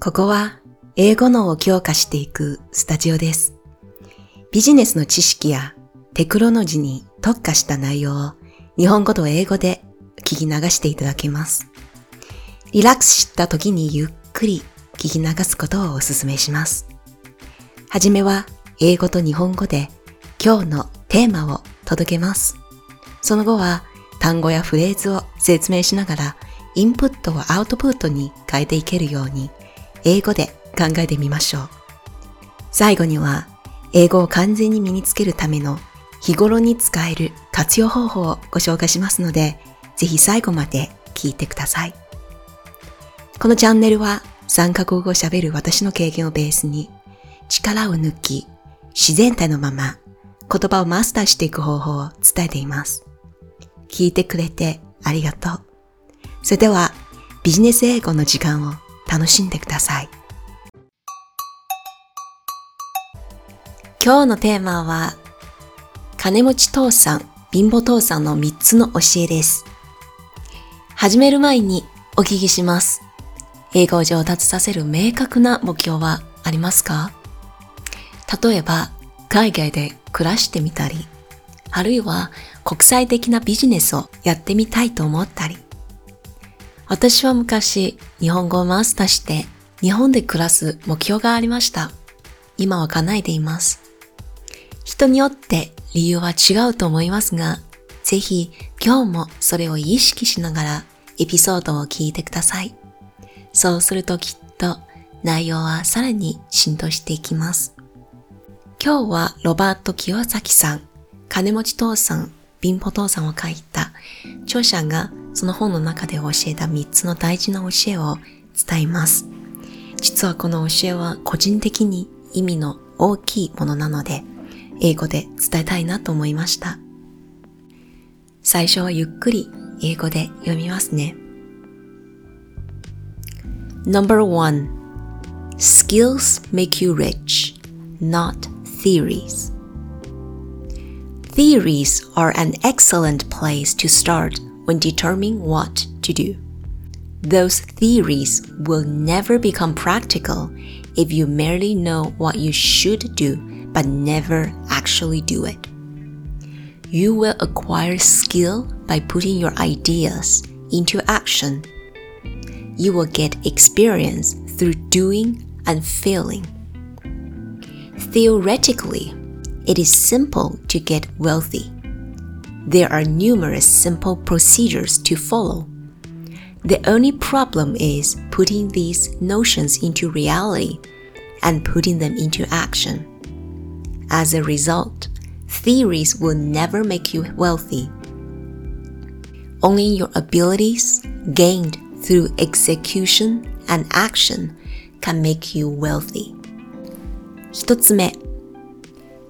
ここは英語脳を強化していくスタジオです。ビジネスの知識やテクノロジーに特化した内容を日本語と英語で聞き流していただけます。リラックスした時にゆっくり聞き流すことをお勧めします。はじめは英語と日本語で今日のテーマを届けます。その後は単語やフレーズを説明しながらインプットをアウトプットに変えていけるように英語で考えてみましょう。最後には英語を完全に身につけるための日頃に使える活用方法をご紹介しますので、ぜひ最後まで聞いてください。このチャンネルは3カ国語を喋る私の経験をベースに力を抜き自然体のまま言葉をマスターしていく方法を伝えています。聞いてくれてありがとう。それではビジネス英語の時間を楽しんでください。今日のテーマは金持ち父さん、貧乏父さんの3つの教えです。始める前にお聞きします。英語を上達させる明確な目標はありますか？例えば、海外で暮らしてみたり、あるいは国際的なビジネスをやってみたいと思ったり。私は昔、日本語をマスターして、日本で暮らす目標がありました。今は叶えています。人によって理由は違うと思いますが、ぜひ今日もそれを意識しながらエピソードを聞いてください。そうするときっと内容はさらに浸透していきます。今日はロバート清崎さん、金持ち父さん、貧乏父さんを書いた著者がその本の中で教えた3つの大事な教えを伝えます。実はこの教えは個人的に意味の大きいものなので、英語で伝えたいなと思いました。最初はゆっくり英語で読みますね。Number one, skills make you rich, not theories. Theories are an excellent place to start when determining what to do. Those theories will never become practical if you merely know what you should do but never actually do it. You will acquire skill by putting your ideas into action. You will get experience through doing and failing. Theoretically, it is simple to get wealthy There are numerous simple procedures to follow. The only problem is putting these notions into reality and putting them into action. As a result, theories will never make you wealthy. Only your abilities gained through execution and action can make you wealthy. 一つ目、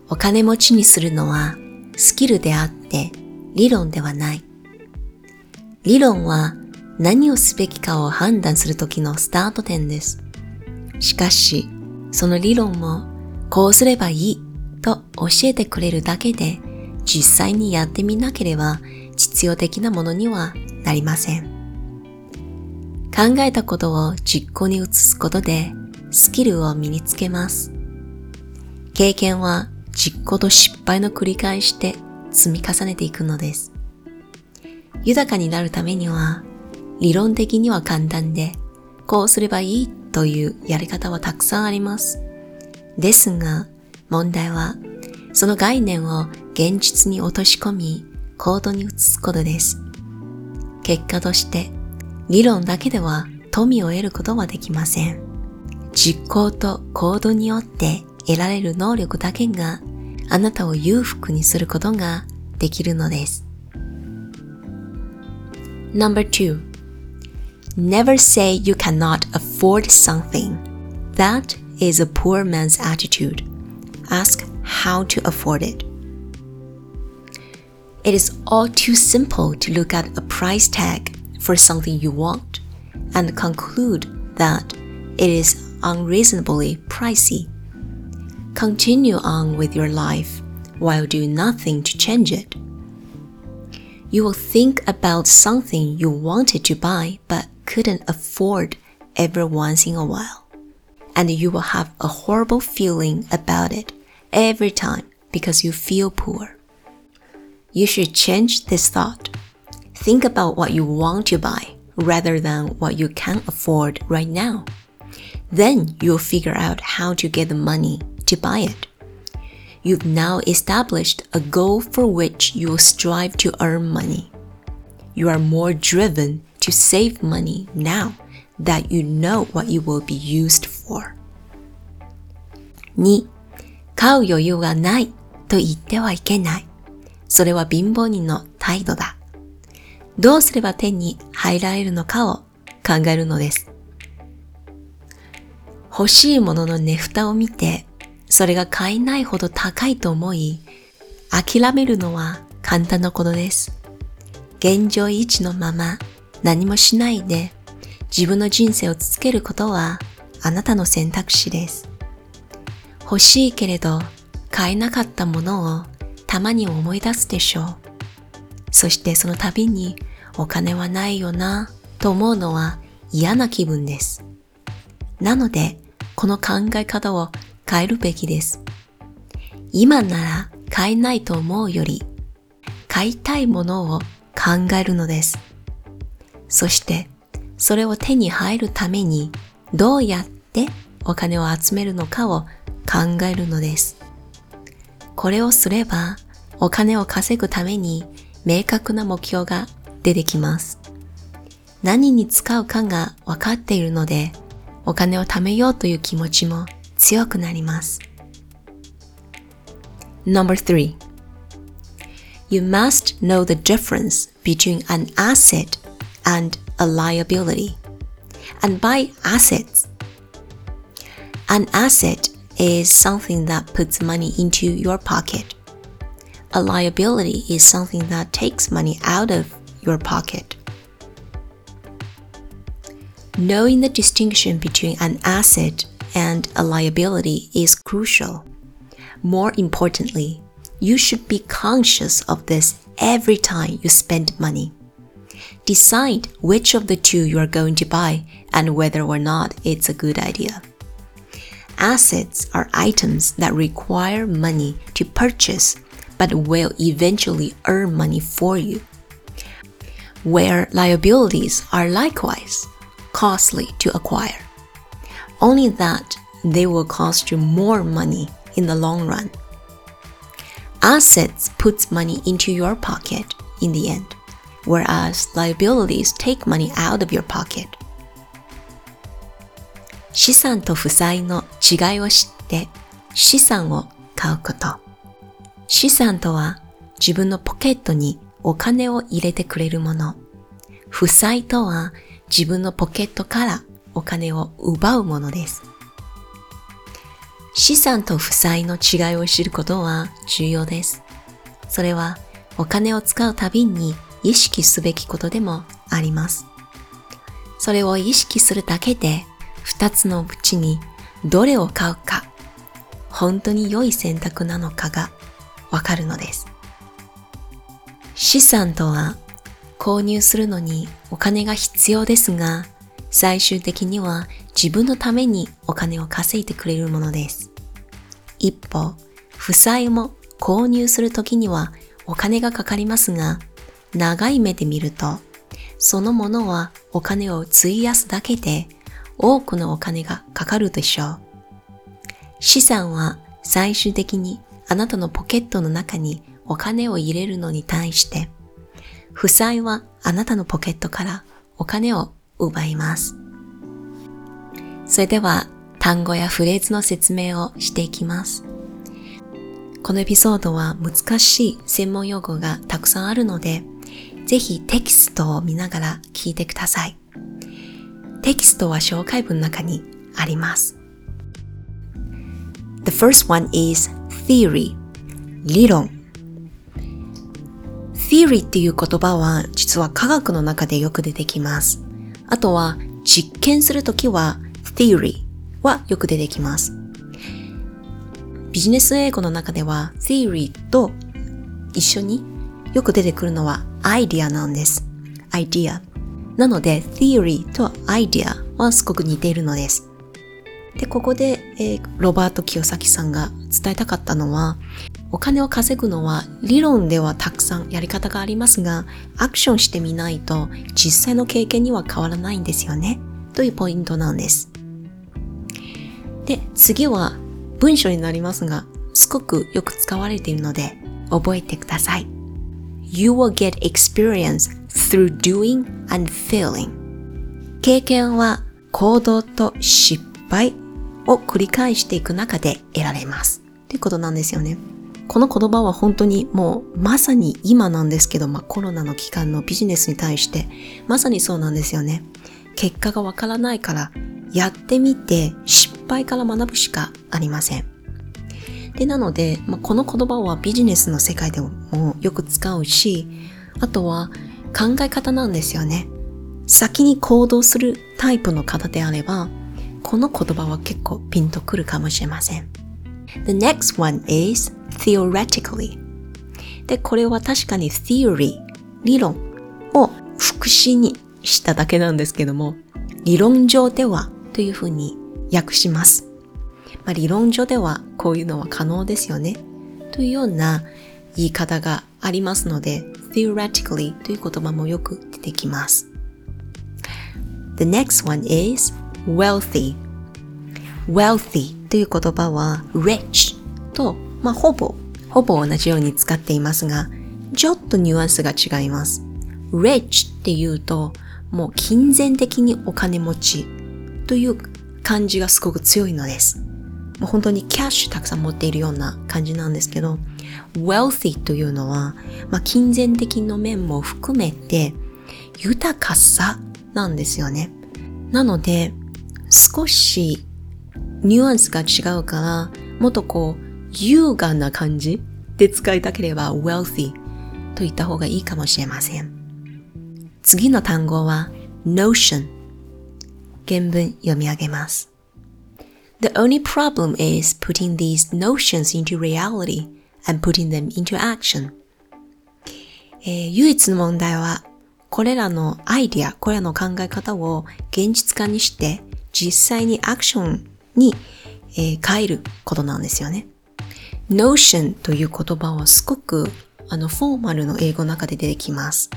お金持ちにするのはスキルであって 理論ではない。理論は何をすべきかを判断するときのスタート点です。しかし、その理論もこうすればいいと教えてくれるだけで実際にやってみなければ実用的なものにはなりません。考えたことを実行に移すことでスキルを身につけます。経験は実行と失敗の繰り返しで積み重ねていくのです。豊かになるためには理論的には簡単でこうすればいいというやり方はたくさんあります。ですが問題はその概念を現実に落とし込み行動に移すことです。結果として理論だけでは富を得ることはできません。実行と行動によって得られる能力だけがあなたを裕福にすることができるのです。Number two, never say you cannot afford something. That is a poor man's attitude. Ask how to afford it. It is all too simple to look at a price tag for something you want and conclude that it is unreasonably pricey. Continue on with your life while doing nothing to change it. You will think about something you wanted to buy but couldn't afford every once in a while. And you will have a horrible feeling about it every time because you feel poor. You should change this thought. Think about what you want to buy rather than what you can afford right now. Then you'll figure out how to get the money to buy it. You've now established a goal for which you'll strive to earn money. You are more driven to save money now that you know what it will be used for. 2. 買う余裕がないと言ってはいけない。それは貧乏人の態度だ。どうすれば手に入られるのかを考えるのです。欲しいものの値蓋を見て、それが買えないほど高いと思い、諦めるのは簡単なことです。現状維持のまま何もしないで自分の人生を続けることはあなたの選択肢です。欲しいけれど買えなかったものをたまに思い出すでしょう。そしてその度にお金はないよなと思うのは嫌な気分です。なので、この考え方を変えるべきです。今なら買えないと思うより、買いたいものを考えるのです。そして、それを手に入るためにどうやってお金を集めるのかを考えるのです。これをすれば、お金を稼ぐために明確な目標が出てきます。何に使うかが分かっているので、お金を貯めようという気持ちも強くなります。Number three. You must know the difference between an asset and a liability. And by assets, an asset is something that puts money into your pocket. A liability is something that takes money out of your pocket. Knowing the distinction between an asset and a liability is crucial. More importantly, you should be conscious of this every time you spend money. Decide which of the two you are going to buy and whether or not it's a good idea. Assets are items that require money to purchase but will eventually earn money for you where liabilities are likewise costly to acquire. Only that they will cost you more money in the long run. Assets puts money into your pocket in the end, whereas liabilities take money out of your pocket. 資産と負債の違いを知って資産を買うこと。資産とは自分のポケットにお金を入れてくれるもの。負債とは自分のポケットからお金を奪うものです。資産と負債の違いを知ることは重要です。それはお金を使うたびに意識すべきことでもあります。それを意識するだけで二つのうちにどれを買うか、本当に良い選択なのかがわかるのです。資産とは購入するのにお金が必要ですが、最終的には自分のためにお金を稼いでくれるものです。一方、負債も購入するときにはお金がかかりますが、長い目で見ると、そのものはお金を費やすだけで多くのお金がかかるでしょう。資産は最終的にあなたのポケットの中にお金を入れるのに対して、負債はあなたのポケットからお金を奪います。それでは単語やフレーズの説明をしていきます。このエピソードは難しい専門用語がたくさんあるので、ぜひテキストを見ながら聞いてください。テキストは紹介文の中にあります。The first one is theory 理論 theory っていう言葉は実は科学の中でよく出てきます。あとは実験するときは theory はよく出てきます。ビジネス英語の中では theory と一緒によく出てくるのはアイディアなんです。アイディア。なので theory とアイディアはすごく似ているのです。で、ここで、えー、ロバート清崎さんが伝えたかったのは、お金を稼ぐのは理論ではたくさんやり方がありますが、アクションしてみないと実際の経験には変わらないんですよね。というポイントなんです。で、次は文章になりますが、すごくよく使われているので覚えてください。You will get experience through doing and failing. 経験は行動と失敗を繰り返していく中で得られます。ということなんですよね。この言葉は本当にもうまさに今なんですけど、まあ、コロナの期間のビジネスに対してまさにそうなんですよね。結果がわからないからやってみて失敗から学ぶしかありません。で、なので、まあ、この言葉はビジネスの世界でもよく使うし、あとは考え方なんですよね。先に行動するタイプの方であれば、この言葉は結構ピンとくるかもしれません。The next one is theoretically. で、これは確かに theory、理論を副詞にしただけなんですけども、理論上ではというふうに訳します。まあ、理論上ではこういうのは可能ですよね。というような言い方がありますので、theoretically という言葉もよく出てきます。The next one is wealthy. wealthy という言葉は rich と、まあ、ほぼ、ほぼ同じように使っていますが、ちょっとニュアンスが違います。rich っていうと、もう金銭的にお金持ちという感じがすごく強いのです。もう本当にキャッシュたくさん持っているような感じなんですけど、wealthy というのは、まあ、金銭的な面も含めて豊かさなんですよね。なので、少しニュアンスが違うから、もっとこう、優雅な感じで使いたければ wealthy と言った方がいいかもしれません。次の単語は notion 原文読み上げます。The only problem is putting these notions into reality and putting them into action. えー、唯一の問題は、これらのアイディア、これらの考え方を現実化にして、実際にアクションに、えー、変えることなんですよね。Notion という言葉はすごくあのフォーマルの英語の中で出てきます。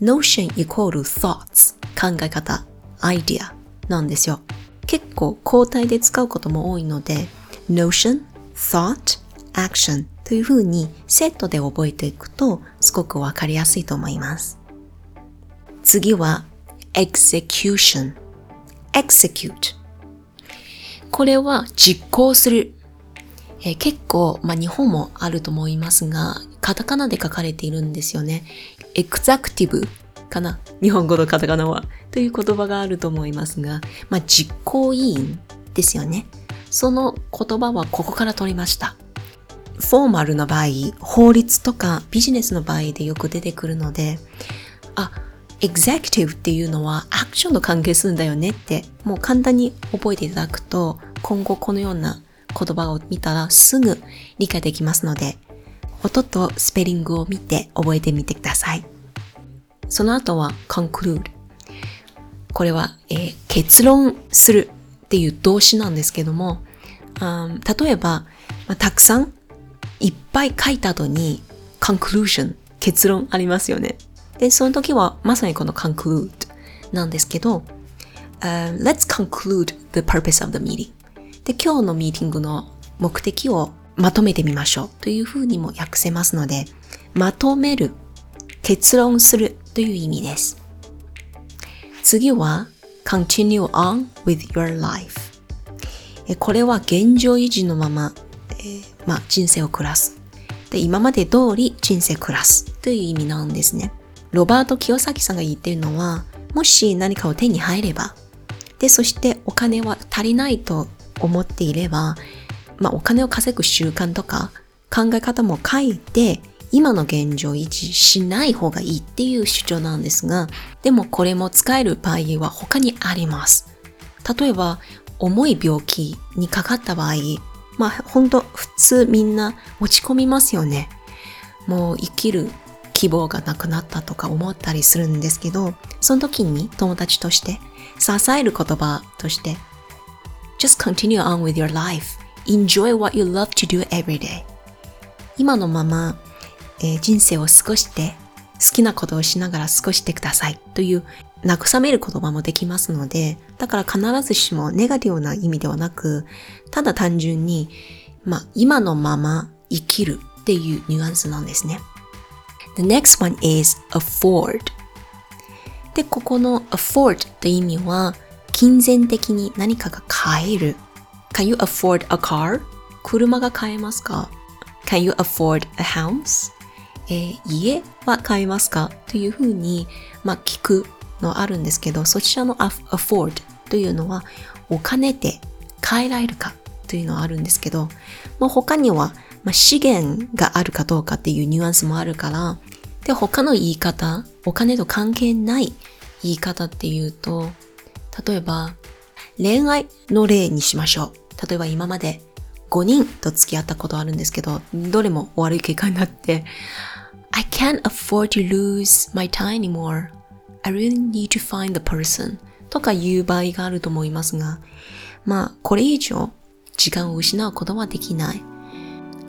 Notion イコール thoughts 考え方、アイディアなんですよ。結構交代で使うことも多いので Notion, thought, action というふうにセットで覚えていくとすごくわかりやすいと思います。次は execution execute これは実行する。えー、結構、まあ、日本もあると思いますが、カタカナで書かれているんですよね。エクザクティブかな？日本語のカタカナは。という言葉があると思いますが、まあ、実行委員ですよね。その言葉はここから取りました。フォーマルな場合、法律とかビジネスの場合でよく出てくるので、あ、エグゼクティブっていうのはアクションと関係するんだよねってもう簡単に覚えていただくと今後このような言葉を見たらすぐ理解できますので音とスペリングを見て覚えてみてください。その後は conclude。これは、えー、結論するっていう動詞なんですけども、例えば、まあ、たくさんいっぱい書いた後に conclusion 結論ありますよね。で、その時はまさにこの conclude なんですけど、uh, let's conclude the purpose of the meeting で、今日のミーティングの目的をまとめてみましょうというふうにも訳せますので、まとめる、結論するという意味です。次は continue on with your life これは現状維持のまま、えー、まあ、人生を暮らすで今まで通り人生暮らすという意味なんですね。ロバート清崎さんが言ってるのは、もし何かを手に入れば、で、そしてお金は足りないと思っていれば、まあお金を稼ぐ習慣とか考え方も書いて、今の現状維持しない方がいいっていう主張なんですが、でもこれも使える場合は他にあります。例えば、重い病気にかかった場合、まあ本当普通みんな落ち込みますよね。もう生きる希望がなくなったとか思ったりするんですけど、その時に友達として支える言葉として Just continue on with your life. Enjoy what you love to do every day. 今のまま、えー、人生を過ごして好きなことをしながら過ごしてくださいという慰める言葉もできますので、だから必ずしもネガティブな意味ではなく、ただ単純に、まあ、今のまま生きるっていうニュアンスなんですね。The next one is afford. で、ここの afford という意味は、金銭的に何かが買える。Can you afford a car? 車が買えますか ?Can you afford a house? えー、家は買えますか？というふうに、まあ、聞くのあるんですけど、そちらの afford というのはお金で買えられるか？というのはあるんですけど、まあ、他には、まあ、資源があるかどうかっていうニュアンスもあるから、で、他の言い方、お金と関係ない言い方っていうと、例えば、恋愛の例にしましょう。例えば今まで5人と付き合ったことあるんですけど、どれも悪い結果になって、I can't afford to lose my time anymore. I really need to find the person とか言う場合があると思いますが、まあ、これ以上時間を失うことはできない。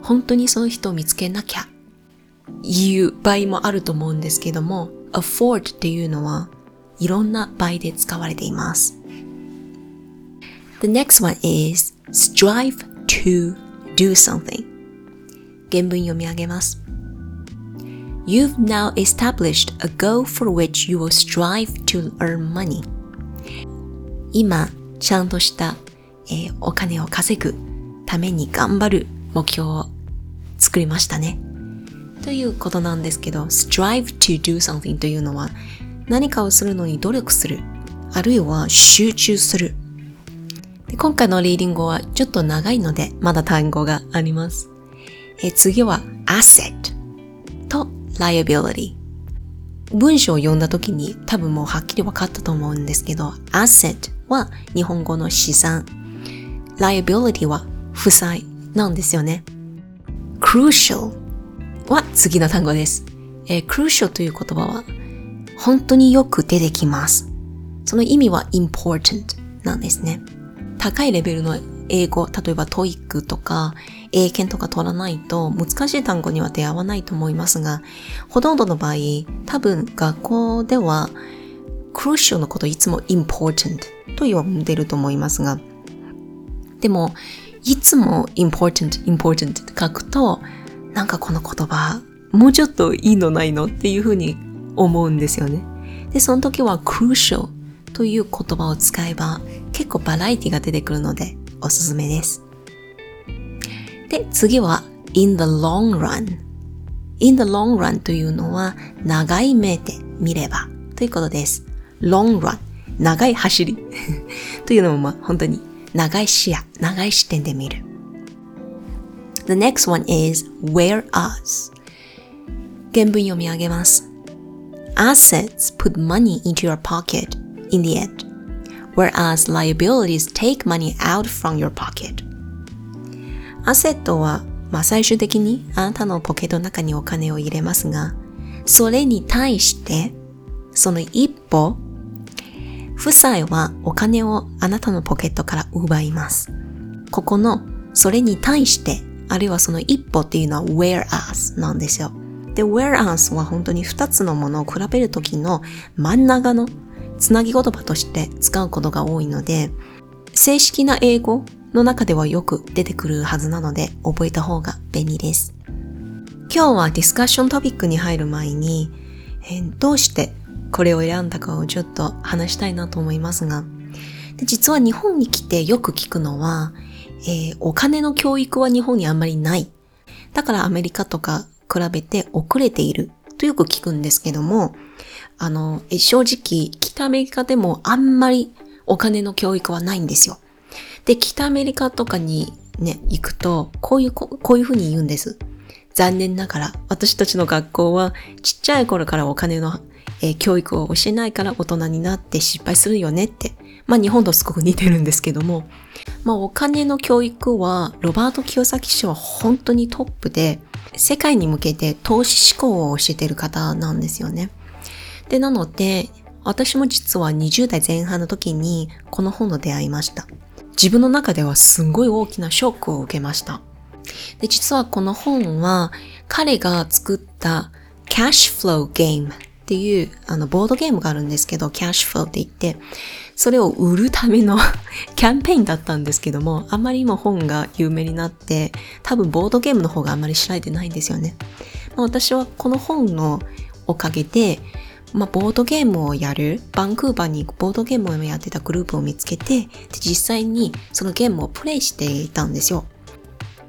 本当にその人を見つけなきゃ言う場合もあると思うんですけども、afford っていうのはいろんな場合で使われています。The next one is strive to do something 原文読み上げます。You've now established a goal for which you will strive to earn money. 今、ちゃんとした、えー、お金を稼ぐために頑張る目標を作りましたね。ということなんですけど、strive to do something というのは何かをするのに努力する、あるいは集中する。で今回のリーディングはちょっと長いので、まだ単語があります。え次は asset と liability。文章を読んだ時に多分もうはっきり分かったと思うんですけど、asset は日本語の資産、liability は負債なんですよね。crucial は次の単語です。えー、crucial という言葉は本当によく出てきます。その意味は important なんですね。高いレベルの英語、例えば TOEIC とか英検とか取らないと難しい単語には出会わないと思いますが、ほとんどの場合、多分学校では crucial のこといつも important と呼んでると思いますが、でも、いつも important, important って書くと、なんかこの言葉、もうちょっといいのないのっていうふうに思うんですよね。で、その時は crucial という言葉を使えば結構バラエティが出てくるのでおすすめです。で、次は in the long run。in the long run というのは長い目で見ればということです。long run 長い走り というのもまあ本当に長い視野、長い視点で見る。The next one is whereas 原文読み上げます。Assets put money into your pocket in the end, whereas liabilities take money out from your pocket. アセットは、まあ、最終的にあなたのポケットの中にお金を入れますが、それに対して、その一歩、負債はお金をあなたのポケットから奪います。ここの、それに対して、あるいはその一歩っていうのは whereas なんですよ。で、whereas は本当に2つのものを比べるときの真ん中のつなぎ言葉として使うことが多いので、正式な英語の中ではよく出てくるはずなので覚えた方が便利です。今日はディスカッショントピックに入る前に、えー、どうしてこれを選んだかをちょっと話したいなと思いますが、で実は日本に来てよく聞くのは、えー、お金の教育は日本にあんまりない。だからアメリカとか比べて遅れているとよく聞くんですけども、あの、正直、北アメリカでもあんまりお金の教育はないんですよ。で、北アメリカとかにね、行くと、こういう、こういうふうに言うんです。残念ながら、私たちの学校はちっちゃい頃からお金の、えー、教育を教えないから大人になって失敗するよねって。まあ日本とすごく似てるんですけども、まあお金の教育はロバート清崎氏は本当にトップで、世界に向けて投資思考を教えている方なんですよね。で、なので、私も実は20代前半の時にこの本と出会いました。自分の中ではすんごい大きなショックを受けました。で、実はこの本は彼が作ったキャッシュフローゲームっていうあのボードゲームがあるんですけど、キャッシュフローって言って、それを売るための キャンペーンだったんですけども、あまりにも本が有名になって、多分ボードゲームの方があまり知られてないんですよね。まあ、私はこの本のおかげで、まあ、ボードゲームをやる、バンクーバーにボードゲームをやってたグループを見つけて、で実際にそのゲームをプレイしていたんですよ。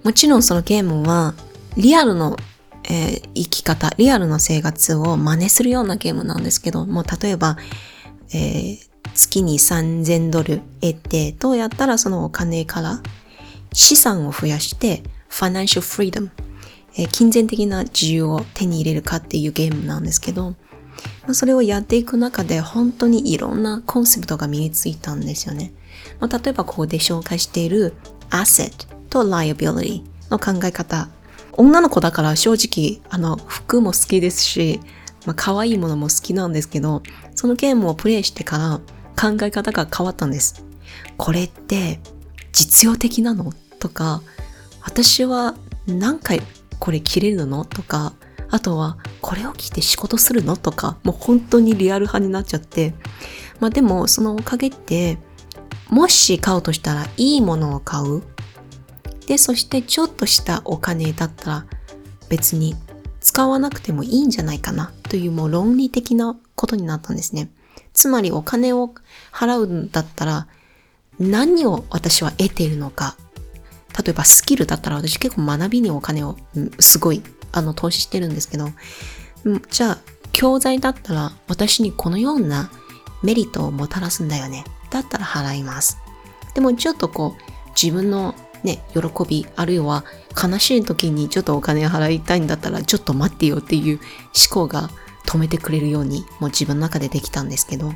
もちろんそのゲームは、リアルの、えー、生き方、リアルの生活を真似するようなゲームなんですけど、もう例えば、えー、月に3000ドル得て、どうやったらそのお金から資産を増やして、ファナンシャルフリーダム、え、金銭的な自由を手に入れるかっていうゲームなんですけど、まあ、それをやっていく中で本当にいろんなコンセプトが身についたんですよね。まあ、例えばここで紹介している asset と liability の考え方。女の子だから正直あの服も好きですし、まあ、可愛いものも好きなんですけど、そのゲームをプレイしてから考え方が変わったんです。これって実用的なの？とか、私は何回これ切れるの？とか、あとは、これを着て仕事するの？とか、もう本当にリアル派になっちゃって。まあでも、そのおかげって、もし買うとしたらいいものを買う。で、そしてちょっとしたお金だったら別に使わなくてもいいんじゃないかな？というもう論理的なことになったんですね。つまりお金を払うんだったら何を私は得ているのか。例えばスキルだったら私結構学びにお金をすごいあの、投資してるんですけど、じゃあ、教材だったら私にこのようなメリットをもたらすんだよね。だったら払います。でもちょっとこう、自分のね、喜び、あるいは悲しい時にちょっとお金を払いたいんだったら、ちょっと待ってよっていう思考が止めてくれるように、もう自分の中でできたんですけど、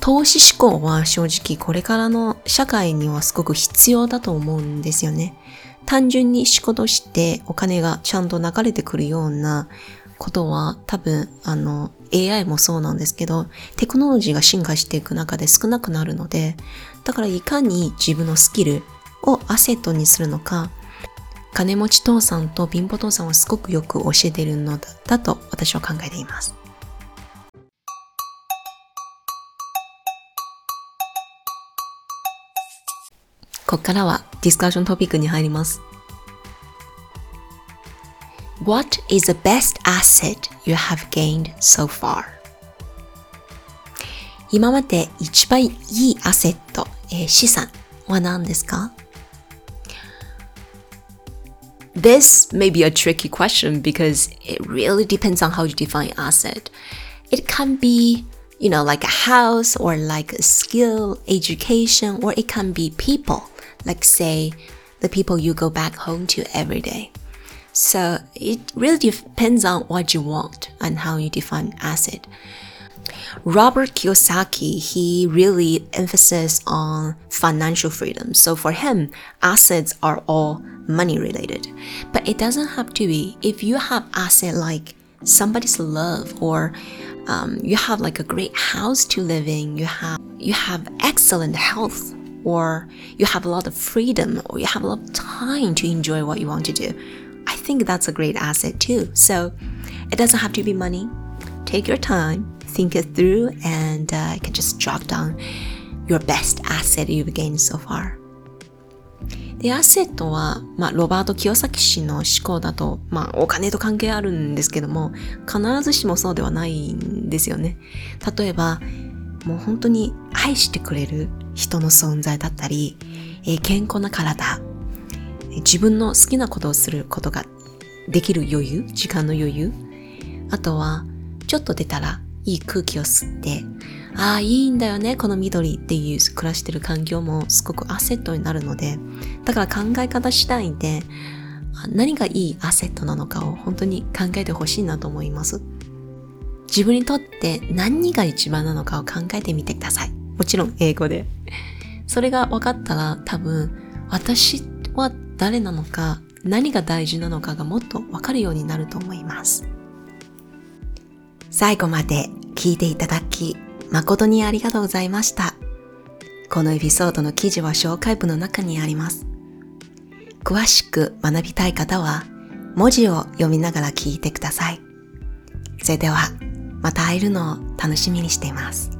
投資思考は正直これからの社会にはすごく必要だと思うんですよね。単純に仕事してお金がちゃんと流れてくるようなことは多分あの AI もそうなんですけどテクノロジーが進化していく中で少なくなるのでだからいかに自分のスキルをアセットにするのか金持ち父さんと貧乏父さんはすごくよく教えているのだと私は考えています。ここからはディスカッショントピックに入ります。What is the best asset you have gained so far? 今まで一番いいアセット、えー、資産は何ですか？This may be a tricky question because it really depends on how you define asset. It can be, you know, like a house or like a skill, education, or it can be people like say the people you go back home to every day. So it really depends on what you want and how you define asset. Robert Kiyosaki, he really emphasizes on financial freedom. So for him, assets are all money related. But it doesn't have to be. If you have asset like somebody's love or um, you have like a great house to live in, you have you have excellent health or you have a lot of freedom or you have a lot of time to enjoy what you want to do. I think that's a great asset too. So it doesn't have to be money. Take your time, think it through, and uh, you can just jot down your best asset you've gained so far. で、アセットは、まあ、ロバート・キヨサキ氏の思考だと、まあ、お金と関係あるんですけども、必ずしもそうではないんですよね。例えば、もう本当に愛してくれる人の存在だったり、え健康な体、自分の好きなことをすることができる余裕、時間の余裕、あとは、ちょっと出たらいい空気を吸って、ああ、いいんだよね、この緑っていう暮らしてる環境もすごくアセットになるので、だから考え方次第で、何がいいアセットなのかを本当に考えてほしいなと思います。自分にとって何が一番なのかを考えてみてください。もちろん英語で。それが分かったら多分私は誰なのか何が大事なのかがもっと分かるようになると思います。最後まで聞いていただき誠にありがとうございました。このエピソードの記事は紹介文の中にあります。詳しく学びたい方は文字を読みながら聞いてください。それではまた会えるのを楽しみにしています。